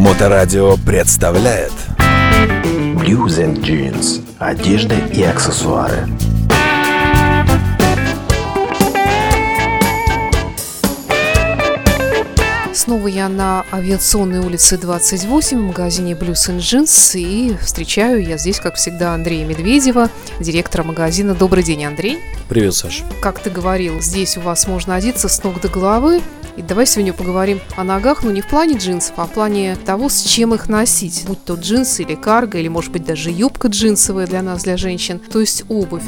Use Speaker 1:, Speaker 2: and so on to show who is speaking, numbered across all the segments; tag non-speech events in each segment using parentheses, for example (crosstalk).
Speaker 1: Моторадио представляет
Speaker 2: Blues and Jeans. Одежда и аксессуары.
Speaker 3: Снова я на авиационной улице 28 в магазине Blues and Jeans и встречаю я здесь, как всегда, Андрея Медведева, директора магазина. Добрый день, Андрей.
Speaker 4: Привет, Саша.
Speaker 3: Как ты говорил, здесь у вас можно одеться с ног до головы. И давай сегодня поговорим о ногах, но не в плане джинсов, а в плане того, с чем их носить. Будь то джинсы или карго, или, может быть, даже юбка джинсовая для нас, для женщин, то есть обувь.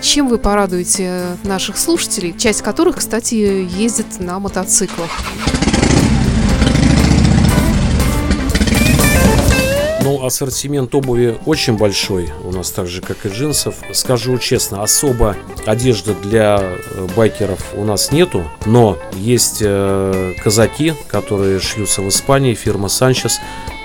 Speaker 3: Чем вы порадуете наших слушателей, часть которых, кстати, ездит на мотоциклах?
Speaker 4: Ну, ассортимент обуви очень большой у нас, так же, как и джинсов. Скажу честно, особо одежды для э, байкеров у нас нету, но есть э, казаки, которые шьются в Испании, фирма Санчес.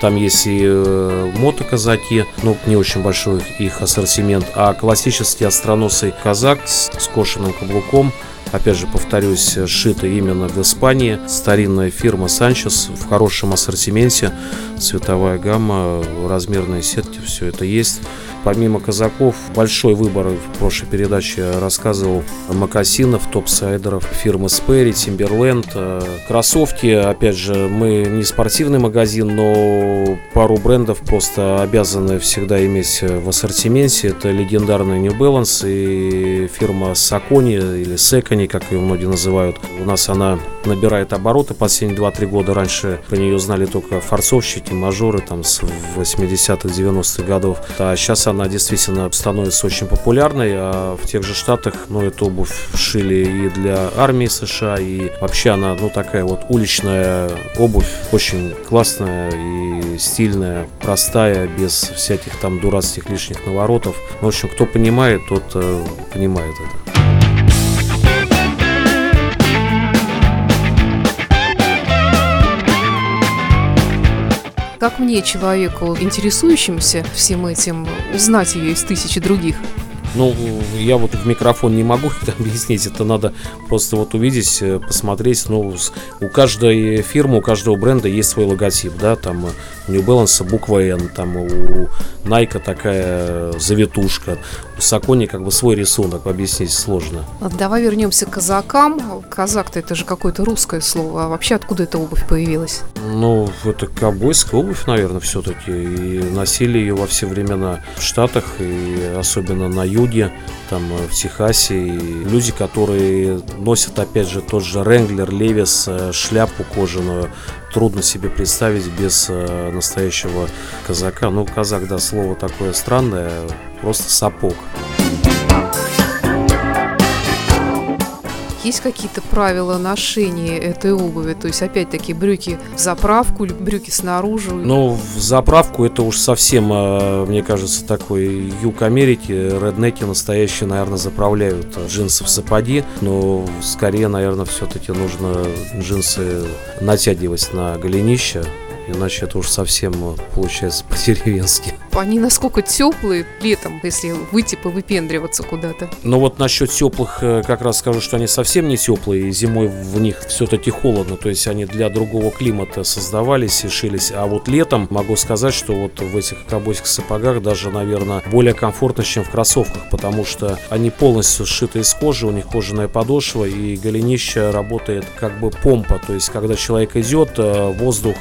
Speaker 4: Там есть и э, мотоказаки, ну, не очень большой их ассортимент, а классический остроносый казак с скошенным каблуком – опять же, повторюсь, сшито именно в Испании. Старинная фирма Санчес в хорошем ассортименте, цветовая гамма, размерные сетки, все это есть. Помимо казаков, большой выбор в прошлой передаче рассказывал макасинов, топ-сайдеров фирмы Sperry, Timberland, э, кроссовки. Опять же, мы не спортивный магазин, но пару брендов просто обязаны всегда иметь в ассортименте. Это легендарный New Balance и фирма Saucony или Secony, как ее многие называют. У нас она набирает обороты последние 2-3 года. Раньше про нее знали только форцовщики, мажоры там с 80-х, 90-х годов. А сейчас она действительно становится очень популярной, а в тех же Штатах, ну, эту обувь шили и для армии США, и вообще она, ну, такая вот уличная обувь, очень классная и стильная, простая, без всяких там дурацких лишних наворотов. В общем, кто понимает, тот э, понимает это.
Speaker 3: Как мне, человеку, интересующемуся всем этим, узнать ее из тысячи других?
Speaker 4: Ну, я вот в микрофон не могу это (laughs) объяснить, это надо просто вот увидеть, э, посмотреть. Ну, у каждой фирмы, у каждого бренда есть свой логотип, да, там у New Balance буква N, там у Nike такая завитушка, у Сакони как бы свой рисунок, объяснить сложно.
Speaker 3: Давай вернемся к казакам. Казак-то это же какое-то русское слово, а вообще откуда эта обувь появилась?
Speaker 4: Ну, это ковбойская обувь, наверное, все-таки, и носили ее во все времена в Штатах, и особенно на юге, там э, в Техасе, и люди, которые носят, опять же, тот же Ренглер, Левис, э, шляпу кожаную, трудно себе представить без э, настоящего казака. Ну, казак, да, слово такое странное, просто сапог.
Speaker 3: Есть какие-то правила ношения этой обуви? То есть, опять-таки, брюки в заправку, или брюки снаружи?
Speaker 4: Ну, в заправку это уж совсем, э, мне кажется, такой юг Америки. Реднеки настоящие, наверное, заправляют джинсы в сапоги. Но скорее, наверное, все-таки нужно джинсы натягивать на голенище. Иначе это уж совсем э, получается (laughs) по-деревенски.
Speaker 3: Они насколько теплые летом, если выйти повыпендриваться куда-то?
Speaker 4: Ну вот насчет теплых э, как раз скажу, что они совсем не теплые, и зимой в них все-таки холодно, то есть они для другого климата создавались и шились. А вот летом могу сказать, что вот в этих ковбойских сапогах даже, наверное, более комфортно, чем в кроссовках, потому что они полностью сшиты из кожи, у них кожаная подошва, и голенище работает как бы помпа, то есть когда человек идет, э, воздух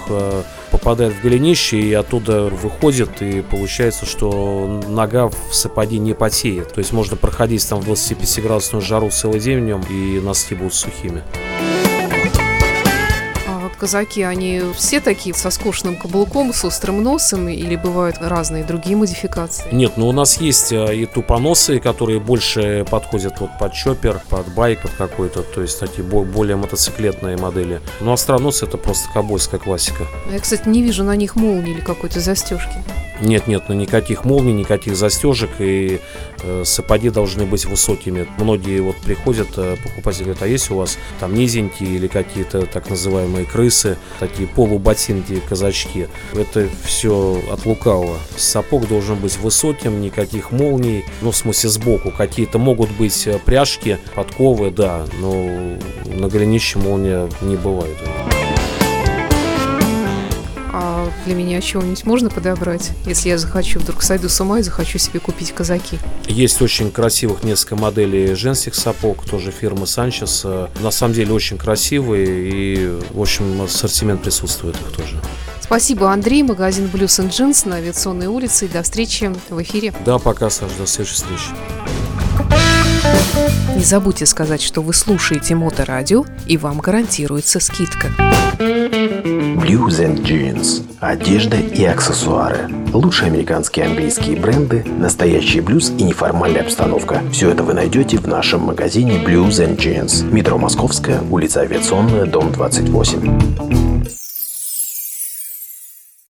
Speaker 4: попадает в голенище и оттуда выходит, и получается, что нога в сапоге не потеет. То есть можно проходить там в 25-градусную жару целый день в нем, и носки будут сухими.
Speaker 3: А казаки, они все такие со скошенным каблуком, с острым носом, или бывают разные другие модификации?
Speaker 4: Нет, ну у нас есть э, и тупоносы, которые больше подходят вот под чоппер, под байк под какой-то, то есть такие бо- более мотоциклетные модели. Ну остронос это просто ковбойская классика.
Speaker 3: Я, кстати, не вижу на них молнии или какой-то застежки.
Speaker 4: Нет, нет, ну никаких молний, никаких застежек и э, сапоги должны быть высокими. Многие вот приходят, э, покупатели говорят, а есть у вас там низенькие или какие-то так называемые крысы, такие полуботинки, казачки. Это все от лукавого. Сапог должен быть высоким, никаких молний, ну в смысле сбоку. Какие-то могут быть э, пряжки, подковы, да, но на голенище молния не бывает.
Speaker 3: Для меня чего-нибудь можно подобрать, если я захочу, вдруг сойду с ума и захочу себе купить казаки?
Speaker 4: Есть очень красивых несколько моделей женских сапог, тоже фирмы Санчес. На самом деле очень красивые и, в общем, ассортимент присутствует их тоже.
Speaker 3: Спасибо, Андрей. Магазин Blues and Jeans на Авиационной улице. И до встречи в эфире.
Speaker 4: Да, пока, Саш, до следующей встречи.
Speaker 3: Не забудьте сказать, что вы слушаете Моторадио, и вам гарантируется скидка.
Speaker 2: Blues and Jeans. Одежда и аксессуары. Лучшие американские и английские бренды, настоящий блюз и неформальная обстановка. Все это вы найдете в нашем магазине Blues and Jeans. Метро Московская, улица Авиационная, дом 28.